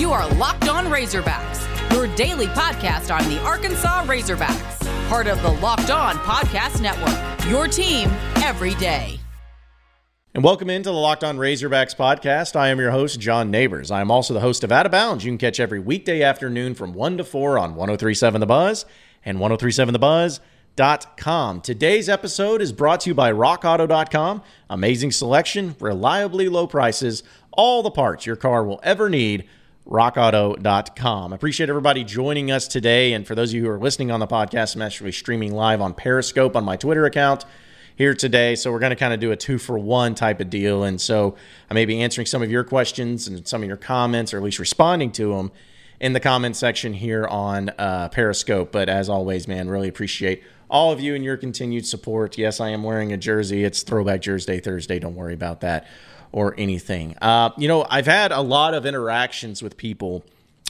You are Locked On Razorbacks, your daily podcast on the Arkansas Razorbacks, part of the Locked On Podcast Network. Your team every day. And welcome into the Locked On Razorbacks podcast. I am your host, John Neighbors. I am also the host of Out of Bounds. You can catch every weekday afternoon from 1 to 4 on 1037 The Buzz and 1037TheBuzz.com. Today's episode is brought to you by RockAuto.com. Amazing selection, reliably low prices, all the parts your car will ever need rockauto.com. Appreciate everybody joining us today. And for those of you who are listening on the podcast, I'm actually streaming live on Periscope on my Twitter account here today. So we're going to kind of do a two for one type of deal. And so I may be answering some of your questions and some of your comments, or at least responding to them in the comment section here on uh, Periscope. But as always, man, really appreciate all of you and your continued support. Yes, I am wearing a jersey. It's Throwback Jersey Thursday. Don't worry about that or anything. Uh, you know, I've had a lot of interactions with people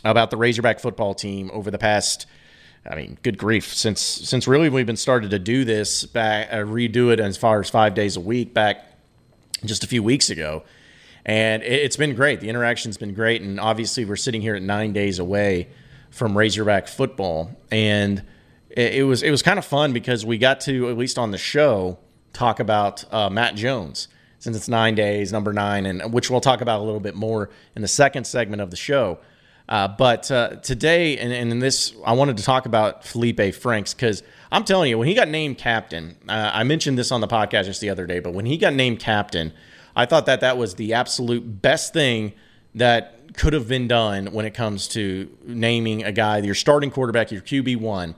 about the Razorback football team over the past. I mean, good grief! Since since really we've been started to do this back, uh, redo it as far as five days a week back just a few weeks ago, and it, it's been great. The interaction's been great, and obviously we're sitting here at nine days away from Razorback football, and it, it was it was kind of fun because we got to at least on the show talk about uh, Matt Jones since it's nine days, number nine, and which we'll talk about a little bit more in the second segment of the show. Uh, but uh, today, and, and, in this, I wanted to talk about Felipe Franks because I'm telling you, when he got named captain, uh, I mentioned this on the podcast just the other day, but when he got named captain, I thought that that was the absolute best thing that could have been done when it comes to naming a guy, your starting quarterback, your QB1,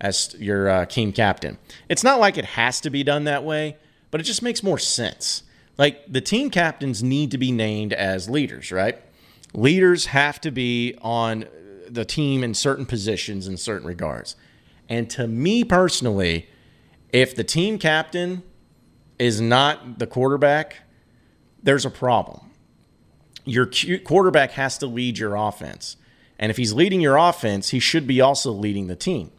as your uh, team captain. It's not like it has to be done that way, but it just makes more sense. Like the team captains need to be named as leaders, right? Leaders have to be on the team in certain positions in certain regards. And to me personally, if the team captain is not the quarterback, there's a problem. Your quarterback has to lead your offense. And if he's leading your offense, he should be also leading the team.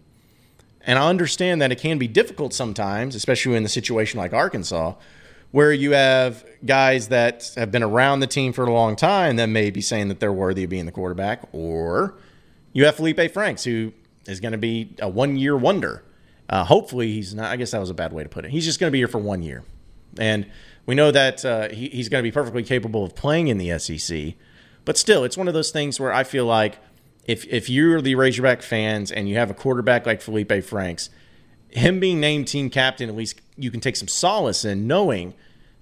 And I understand that it can be difficult sometimes, especially in a situation like Arkansas, where you have guys that have been around the team for a long time that may be saying that they're worthy of being the quarterback, or you have Felipe Franks, who is going to be a one year wonder. Uh, hopefully, he's not. I guess that was a bad way to put it. He's just going to be here for one year, and we know that uh, he, he's going to be perfectly capable of playing in the SEC. But still, it's one of those things where I feel like if if you're the Razorback fans and you have a quarterback like Felipe Franks, him being named team captain, at least you can take some solace in knowing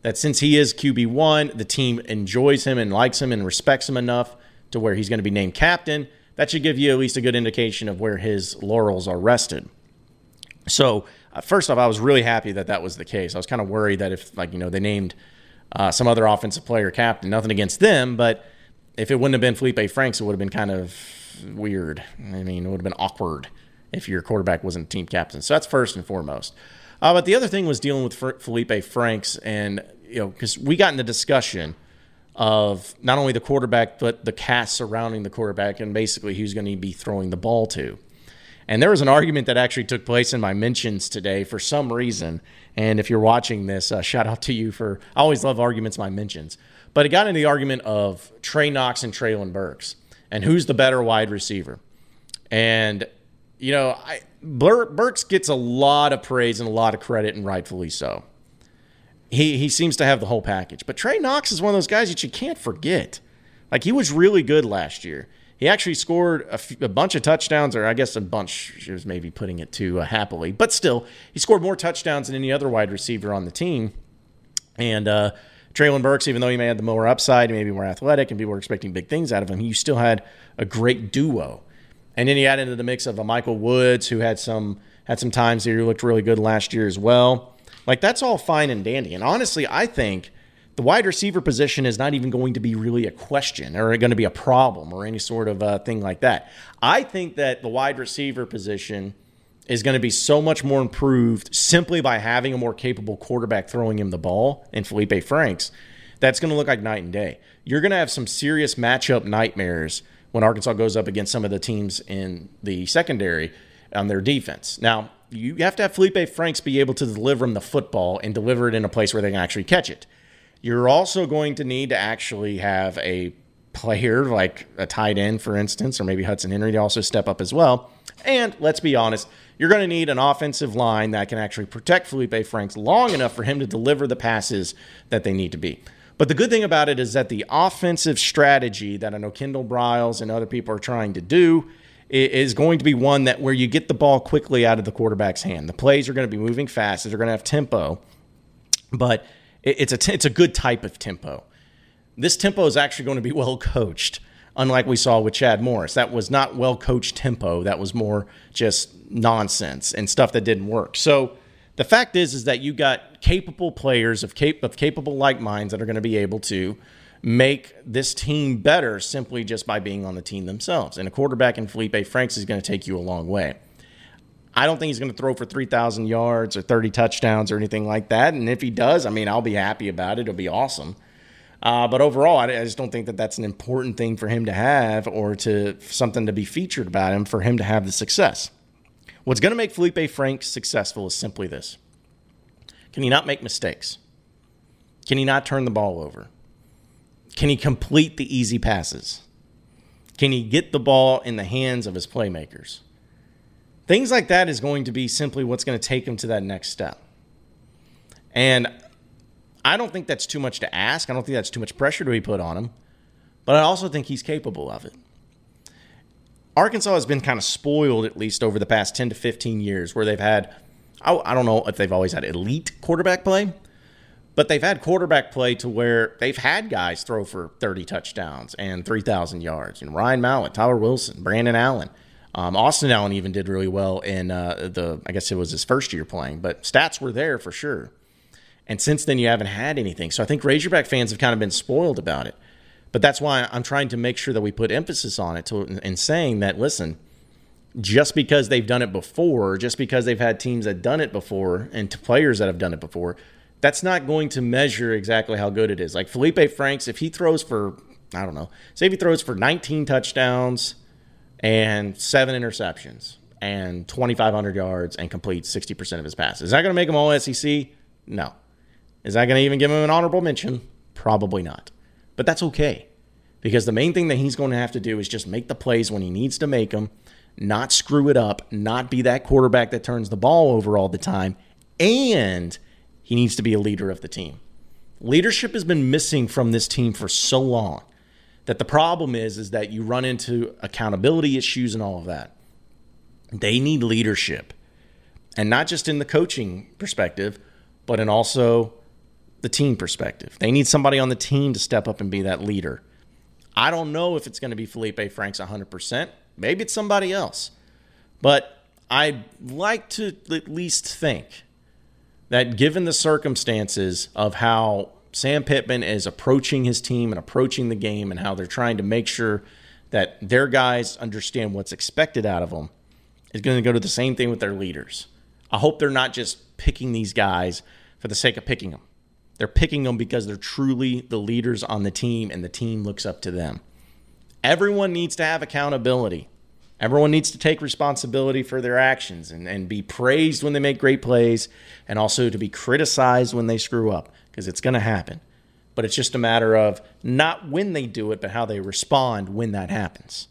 that since he is QB1, the team enjoys him and likes him and respects him enough to where he's going to be named captain. That should give you at least a good indication of where his laurels are rested. So, uh, first off, I was really happy that that was the case. I was kind of worried that if, like, you know, they named uh, some other offensive player captain, nothing against them, but if it wouldn't have been Felipe Franks, it would have been kind of weird. I mean, it would have been awkward if your quarterback wasn't team captain. So that's first and foremost. Uh, but the other thing was dealing with Felipe Franks, and you know, because we got in the discussion of not only the quarterback but the cast surrounding the quarterback, and basically who's going to be throwing the ball to. And there was an argument that actually took place in my mentions today for some reason. And if you're watching this, uh, shout out to you for. I always love arguments my mentions. But it got into the argument of Trey Knox and Treylon Burks and who's the better wide receiver. And you know, I, Burks gets a lot of praise and a lot of credit, and rightfully so. He he seems to have the whole package. But Trey Knox is one of those guys that you can't forget. Like he was really good last year. He actually scored a, f- a bunch of touchdowns, or I guess a bunch. She was maybe putting it too uh, happily, but still, he scored more touchdowns than any other wide receiver on the team. And uh, Treylon Burks, even though he may have the more upside, maybe more athletic, and people were expecting big things out of him, he still had a great duo. And then you add into the mix of a Michael Woods who had some had some times here who looked really good last year as well. Like that's all fine and dandy. And honestly, I think the wide receiver position is not even going to be really a question or going to be a problem or any sort of uh, thing like that. I think that the wide receiver position is going to be so much more improved simply by having a more capable quarterback throwing him the ball and Felipe Franks. That's going to look like night and day. You're going to have some serious matchup nightmares when Arkansas goes up against some of the teams in the secondary on their defense. Now, you have to have Felipe Franks be able to deliver them the football and deliver it in a place where they can actually catch it. You're also going to need to actually have a player like a tight end, for instance, or maybe Hudson Henry to also step up as well. And let's be honest, you're going to need an offensive line that can actually protect Felipe Franks long enough for him to deliver the passes that they need to be. But the good thing about it is that the offensive strategy that I know Kendall Briles and other people are trying to do is going to be one that where you get the ball quickly out of the quarterback's hand. The plays are going to be moving fast. They're going to have tempo, but it's a it's a good type of tempo. This tempo is actually going to be well coached, unlike we saw with Chad Morris. That was not well coached tempo. That was more just nonsense and stuff that didn't work. So the fact is is that you got capable players of cap- of capable like minds that are going to be able to make this team better simply just by being on the team themselves. And a quarterback in Felipe Franks is going to take you a long way. I don't think he's going to throw for 3,000 yards or 30 touchdowns or anything like that. And if he does, I mean, I'll be happy about it. It'll be awesome. Uh, but overall, I, I, just don't think that that's an important thing for him to have or to something to be featured about him for him to have the success. What's going to make Felipe Franks successful is simply this Can he not make mistakes? Can he not turn the ball over? Can he complete the easy passes? Can he get the ball in the hands of his playmakers? Things like that is going to be simply what's going to take him to that next step. And I don't think that's too much to ask. I don't think that's too much pressure to be put on him. But I also think he's capable of it. Arkansas has been kind of spoiled, at least over the past 10 to 15 years, where they've had, I don't know if they've always had elite quarterback play, but they've had quarterback play to where they've had guys throw for 30 touchdowns and 3,000 yards. And Ryan Mallett, Tyler Wilson, Brandon Allen. Um, Austin Allen even did really well in uh, the, I guess it was his first year playing, but stats were there for sure. And since then, you haven't had anything. So I think Razorback fans have kind of been spoiled about it. But that's why I'm trying to make sure that we put emphasis on it to, in saying that, listen, just because they've done it before, just because they've had teams that done it before and players that have done it before, that's not going to measure exactly how good it is. Like Felipe Franks, if he throws for, I don't know, say if he throws for 19 touchdowns and seven interceptions and 2,500 yards and completes 60% of his passes, is that going to make him all SEC? No. Is that going to even give him an honorable mention? Probably not. But that's okay because the main thing that he's going to have to do is just make the plays when he needs to make them, not screw it up, not be that quarterback that turns the ball over all the time, and he needs to be a leader of the team. Leadership has been missing from this team for so long that the problem is is that you run into accountability issues and all of that. They need leadership. And not just in the coaching perspective, but in also the team perspective. They need somebody on the team to step up and be that leader. I don't know if it's going to be Felipe Franks 100%. Maybe it's somebody else. But I'd like to at least think that given the circumstances of how Sam Pittman is approaching his team and approaching the game and how they're trying to make sure that their guys understand what's expected out of them is going to go to the same thing with their leaders. I hope they're not just picking these guys for the sake of picking them. They're picking them because they're truly the leaders on the team and the team looks up to them. Everyone needs to have accountability. Everyone needs to take responsibility for their actions and, and be praised when they make great plays and also to be criticized when they screw up because it's going to happen. But it's just a matter of not when they do it, but how they respond when that happens.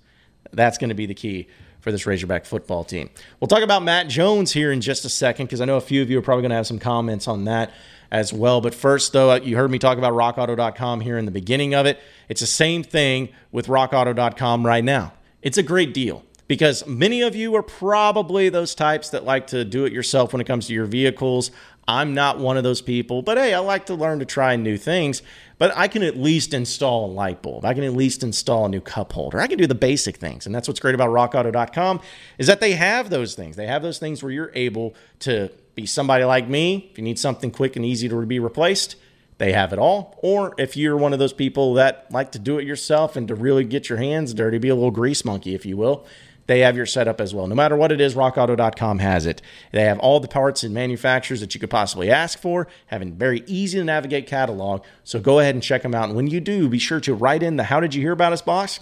That's going to be the key for this Razorback football team. We'll talk about Matt Jones here in just a second because I know a few of you are probably going to have some comments on that as well. But first, though, uh, you heard me talk about rockauto.com here in the beginning of it. It's the same thing with rockauto.com right now. It's a great deal because many of you are probably those types that like to do it yourself when it comes to your vehicles. I'm not one of those people, but hey, I like to learn to try new things. But I can at least install a light bulb. I can at least install a new cup holder. I can do the basic things. And that's what's great about rockauto.com is that they have those things. They have those things where you're able to be somebody like me. If you need something quick and easy to be replaced, they have it all. Or if you're one of those people that like to do it yourself and to really get your hands dirty, be a little grease monkey, if you will, they have your setup as well. No matter what it is, rockauto.com has it. They have all the parts and manufacturers that you could possibly ask for, having very easy to navigate catalog. So go ahead and check them out. And when you do, be sure to write in the How Did You Hear About Us box.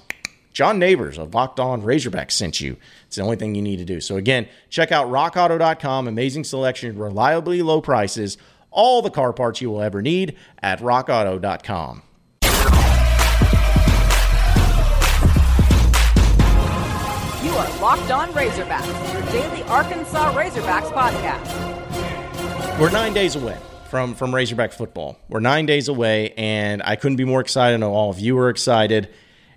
John Neighbors of Locked On Razorbacks sent you. It's the only thing you need to do. So again, check out rockauto.com. Amazing selection, reliably low prices, all the car parts you will ever need at rockauto.com. You are Locked On Razorbacks, your daily Arkansas Razorbacks podcast. We're nine days away from from Razorback football. We're nine days away, and I couldn't be more excited. I know all of you are excited.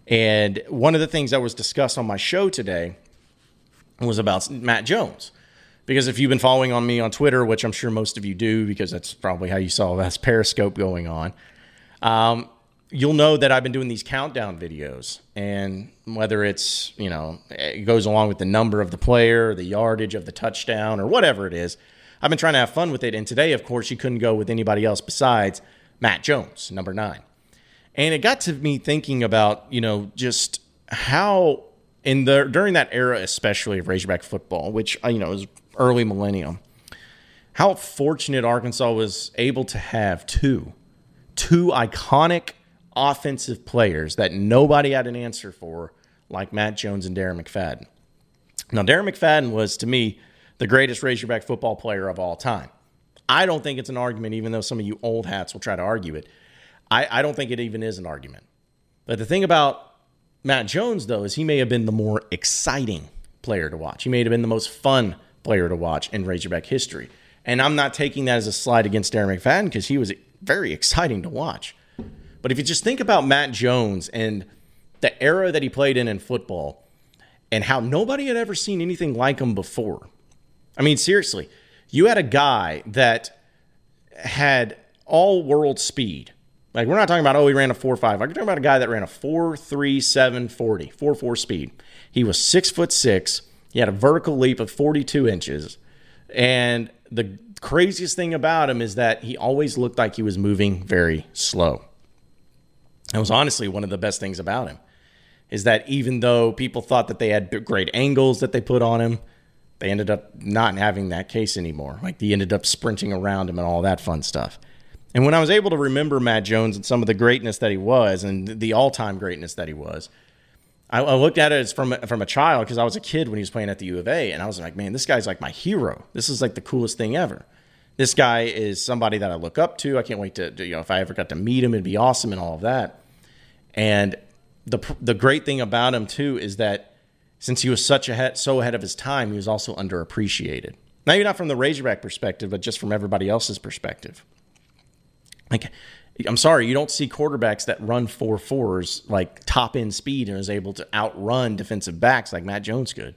And one of the things that was discussed on my show today was about Matt Jones. Because if you've been following on me on Twitter, which I'm sure most of you do, because that's probably how you saw that's Periscope going on, um, you'll know that I've been doing these countdown videos. And whether it's, you know, it goes along with the number of the player, the yardage of the touchdown, or whatever it is, I've been trying to have fun with it. And today, of course, you couldn't go with anybody else besides Matt Jones, number nine. And it got to me thinking about, you know, just how in the during that era, especially of Razorback football, which uh, you know was early millennium, how fortunate Arkansas was able to have two, two iconic offensive players that nobody had an answer for, like Matt Jones and Darren McFadden. Now, Darren McFadden was, to me, the greatest Razorback football player of all time. I don't think it's an argument, even though some of you old hats will try to argue it. I, I don't think it even is an argument. But the thing about Matt Jones, though, is he may have been the more exciting player to watch. He may have been the most fun player to watch in Razorback history. And I'm not taking that as a slide against Darren McFadden because he was very exciting to watch. But if you just think about Matt Jones and the era that he played in in football and how nobody had ever seen anything like him before. I mean, seriously, you had a guy that had all world speed. Like, we're not talking about, oh, he ran a 4 5. I'm talking about a guy that ran a 4 3 7 40, 4 4 speed. He was six foot six. He had a vertical leap of 42 inches. And the craziest thing about him is that he always looked like he was moving very slow. That was honestly one of the best things about him is that even though people thought that they had great angles that they put on him, they ended up not having that case anymore. Like they ended up sprinting around him and all that fun stuff. And when I was able to remember Matt Jones and some of the greatness that he was and the all-time greatness that he was, I, I looked at it as from from a child because I was a kid when he was playing at the U of A, and I was like, man, this guy's like my hero. This is like the coolest thing ever. This guy is somebody that I look up to. I can't wait to, you know, if I ever got to meet him, it'd be awesome and all of that. And the the great thing about him too is that since he was such ahead, so ahead of his time, he was also underappreciated. Maybe not from the Razorback perspective, but just from everybody else's perspective. Like, I'm sorry, you don't see quarterbacks that run four fours like top end speed and is able to outrun defensive backs like Matt Jones could.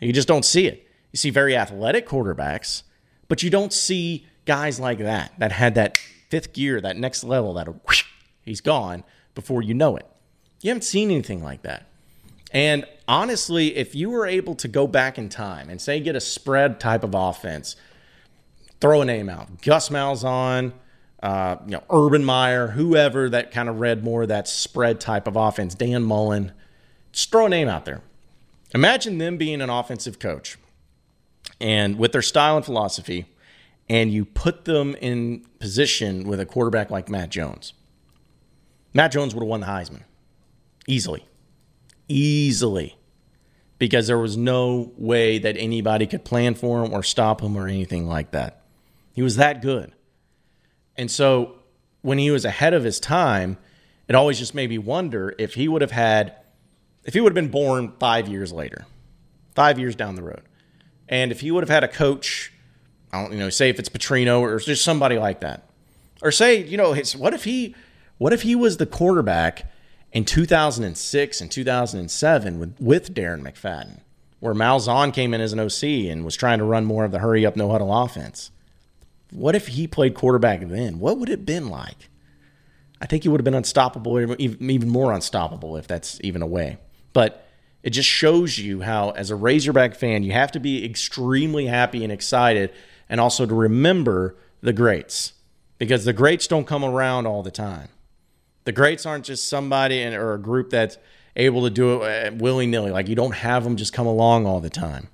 You just don't see it. You see very athletic quarterbacks, but you don't see guys like that that had that fifth gear, that next level, that whoosh, he's gone before you know it. You haven't seen anything like that. And honestly, if you were able to go back in time and say get a spread type of offense, throw a name out, Gus Malzahn, uh, you know, Urban Meyer, whoever that kind of read more of that spread type of offense, Dan Mullen, just throw a name out there. Imagine them being an offensive coach and with their style and philosophy, and you put them in position with a quarterback like Matt Jones. Matt Jones would have won the Heisman easily. Easily. Because there was no way that anybody could plan for him or stop him or anything like that. He was that good. And so when he was ahead of his time, it always just made me wonder if he would have had, if he would have been born five years later, five years down the road, and if he would have had a coach, I don't you know, say if it's Petrino or just somebody like that, or say you know, what if he, what if he was the quarterback in 2006 and 2007 with with Darren McFadden, where Malzahn came in as an OC and was trying to run more of the hurry up no huddle offense? What if he played quarterback then? What would it have been like? I think he would have been unstoppable, even more unstoppable if that's even a way. But it just shows you how, as a Razorback fan, you have to be extremely happy and excited, and also to remember the greats because the greats don't come around all the time. The greats aren't just somebody or a group that's able to do it uh, willy nilly. Like you don't have them just come along all the time.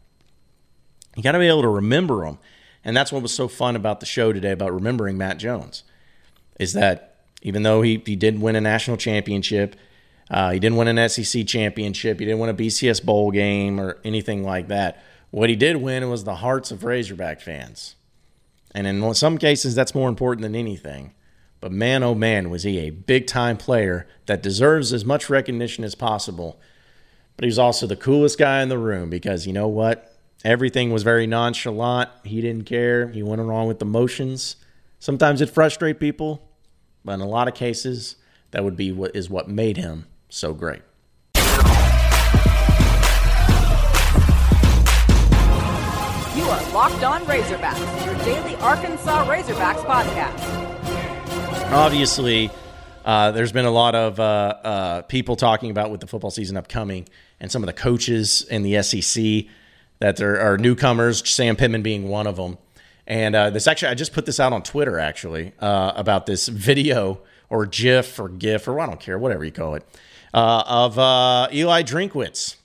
You got to be able to remember them. And that's what was so fun about the show today about remembering Matt Jones is that even though he, he did win a national championship, uh, he didn't win an SEC championship, he didn't win a BCS bowl game or anything like that. What he did win was the hearts of Razorback fans. And in some cases, that's more important than anything. But man, oh man, was he a big time player that deserves as much recognition as possible but he was also the coolest guy in the room because you know what? Everything was very nonchalant. He didn't care. He went along with the motions. Sometimes it frustrates people, but in a lot of cases, that would be what is what made him so great. You are Locked On Razorbacks, your daily Arkansas Razorbacks podcast. Obviously, uh, there's been a lot of uh, uh, people talking about with the football season upcoming and some of the coaches in the SEC that there are newcomers, Sam Pittman being one of them. And uh, this actually, I just put this out on Twitter actually uh, about this video or GIF or GIF or I don't care, whatever you call it, uh, of Eli Drinkwitz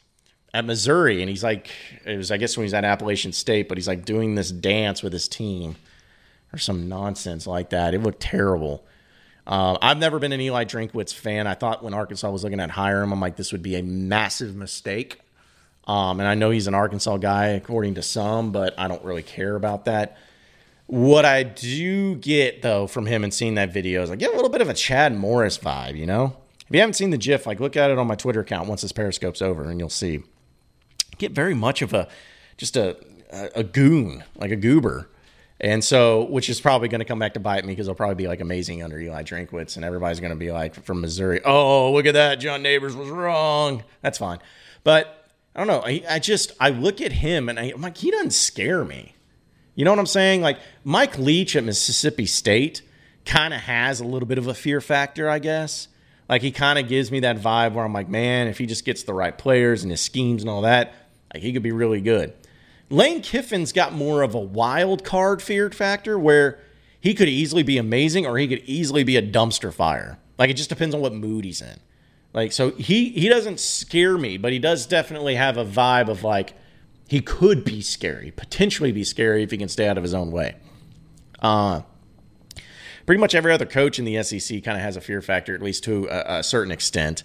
at Missouri, and he's like, it was I guess when he's at Appalachian State, but he's like doing this dance with his team or some nonsense like that. It looked terrible. Uh, I've never been an Eli Drinkwitz fan. I thought when Arkansas was looking at hiring him, I'm like, this would be a massive mistake. Um, and I know he's an Arkansas guy, according to some, but I don't really care about that. What I do get though from him and seeing that video is I get a little bit of a Chad Morris vibe. You know, if you haven't seen the GIF, like look at it on my Twitter account once this Periscope's over, and you'll see get very much of a just a a, goon, like a goober. And so, which is probably going to come back to bite me because I'll probably be like amazing under Eli Drinkwitz, and everybody's going to be like from Missouri. Oh, look at that, John Neighbors was wrong. That's fine, but I don't know. I, I just I look at him and I, I'm like, he doesn't scare me. You know what I'm saying? Like Mike Leach at Mississippi State kind of has a little bit of a fear factor, I guess. Like he kind of gives me that vibe where I'm like, man, if he just gets the right players and his schemes and all that, like he could be really good. Lane Kiffin's got more of a wild card feared factor where he could easily be amazing or he could easily be a dumpster fire. Like it just depends on what mood he's in. Like so he he doesn't scare me, but he does definitely have a vibe of like he could be scary, potentially be scary if he can stay out of his own way. Uh pretty much every other coach in the SEC kind of has a fear factor, at least to a, a certain extent.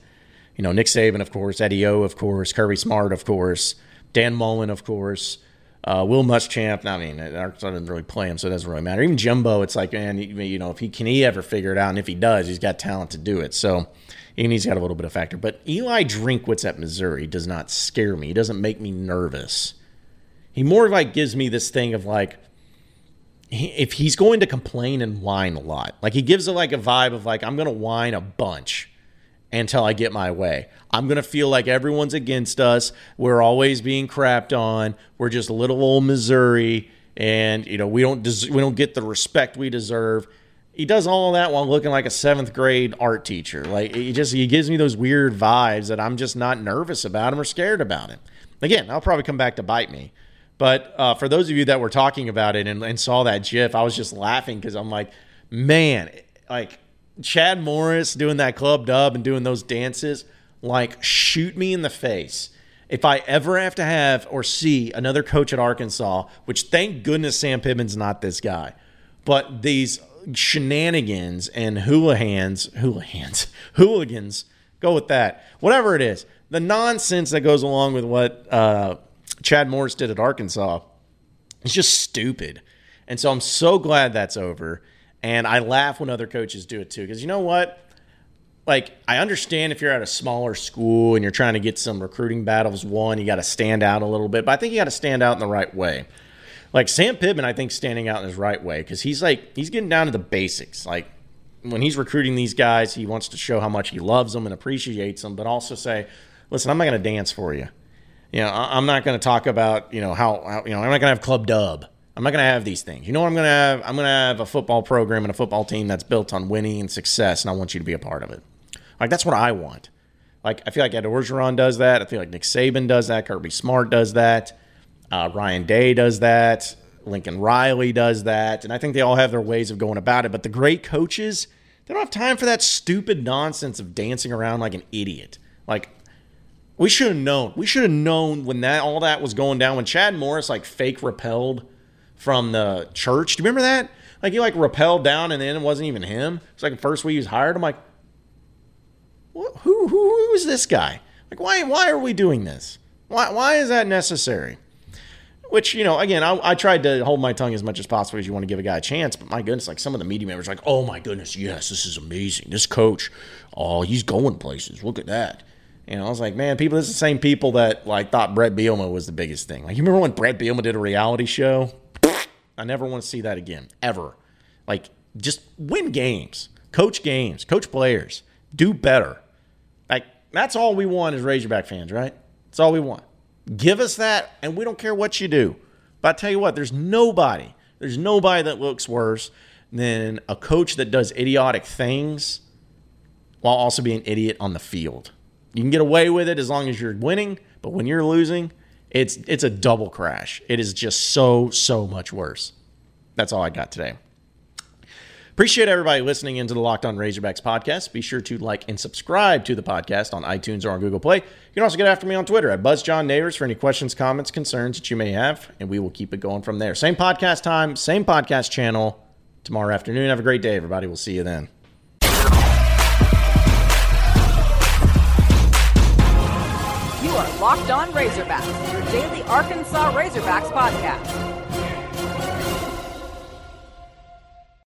You know, Nick Saban, of course, Eddie O, of course, Kirby Smart, of course. Dan Mullen, of course. Uh, Will Muschamp. I mean, Arkansas doesn't really play him, so it doesn't really matter. Even Jimbo, it's like, man, you know, if he can he ever figure it out, and if he does, he's got talent to do it. So, he's got a little bit of factor. But Eli Drinkwitz at Missouri does not scare me. He doesn't make me nervous. He more like gives me this thing of like, if he's going to complain and whine a lot, like he gives it like a vibe of like, I'm going to whine a bunch until I get my way. I'm going to feel like everyone's against us. We're always being crapped on. We're just little old Missouri and you know, we don't des- we don't get the respect we deserve. He does all that while looking like a 7th grade art teacher. Like he just he gives me those weird vibes that I'm just not nervous about him or scared about him. Again, I'll probably come back to bite me. But uh, for those of you that were talking about it and, and saw that GIF, I was just laughing because I'm like, man, like Chad Morris doing that club dub and doing those dances, like shoot me in the face. If I ever have to have or see another coach at Arkansas, which thank goodness Sam Pittman's not this guy, but these shenanigans and hooligans, hooligans, hooligans, go with that. Whatever it is, the nonsense that goes along with what uh, Chad Morris did at Arkansas is just stupid. And so I'm so glad that's over. And I laugh when other coaches do it too, because you know what? Like, I understand if you're at a smaller school and you're trying to get some recruiting battles won, you got to stand out a little bit, but I think you got to stand out in the right way. Like Sam Pittman, I think standing out in his right way because he's like he's getting down to the basics. Like when he's recruiting these guys, he wants to show how much he loves them and appreciates them, but also say, "Listen, I'm not going to dance for you. You know, I'm not going to talk about you know how, how you know I'm not going to have club dub. I'm not going to have these things. You know what I'm going to have? I'm going to have a football program and a football team that's built on winning and success, and I want you to be a part of it. Like that's what I want. Like I feel like Ed Orgeron does that. I feel like Nick Saban does that. Kirby Smart does that. Uh, Ryan Day does that. Lincoln Riley does that, and I think they all have their ways of going about it. But the great coaches, they don't have time for that stupid nonsense of dancing around like an idiot. Like we should have known. We should have known when that all that was going down. When Chad Morris like fake repelled from the church. Do you remember that? Like he like rappelled down and then it wasn't even him. It's like the first week he was hired. I'm like, who, who, who is this guy? Like, why, why are we doing this? Why, why is that necessary? Which, you know, again, I, I, tried to hold my tongue as much as possible because you want to give a guy a chance. But my goodness, like some of the media members, like, oh my goodness, yes, this is amazing. This coach, oh, he's going places. Look at that. You know, I was like, man, people, this is the same people that like thought Brett Bielema was the biggest thing. Like, you remember when Brett Bielema did a reality show? I never want to see that again, ever. Like, just win games, coach games, coach players, do better. Like, that's all we want as Razorback fans, right? That's all we want. Give us that, and we don't care what you do. But I tell you what, there's nobody, there's nobody that looks worse than a coach that does idiotic things while also being an idiot on the field. You can get away with it as long as you're winning, but when you're losing, it's it's a double crash. It is just so so much worse. That's all I got today. Appreciate everybody listening into the Locked On Razorbacks podcast. Be sure to like and subscribe to the podcast on iTunes or on Google Play. You can also get after me on Twitter at BuzzJohnNeighbors for any questions, comments, concerns that you may have, and we will keep it going from there. Same podcast time, same podcast channel tomorrow afternoon. Have a great day, everybody. We'll see you then. Locked On Razorbacks, your daily Arkansas Razorbacks podcast.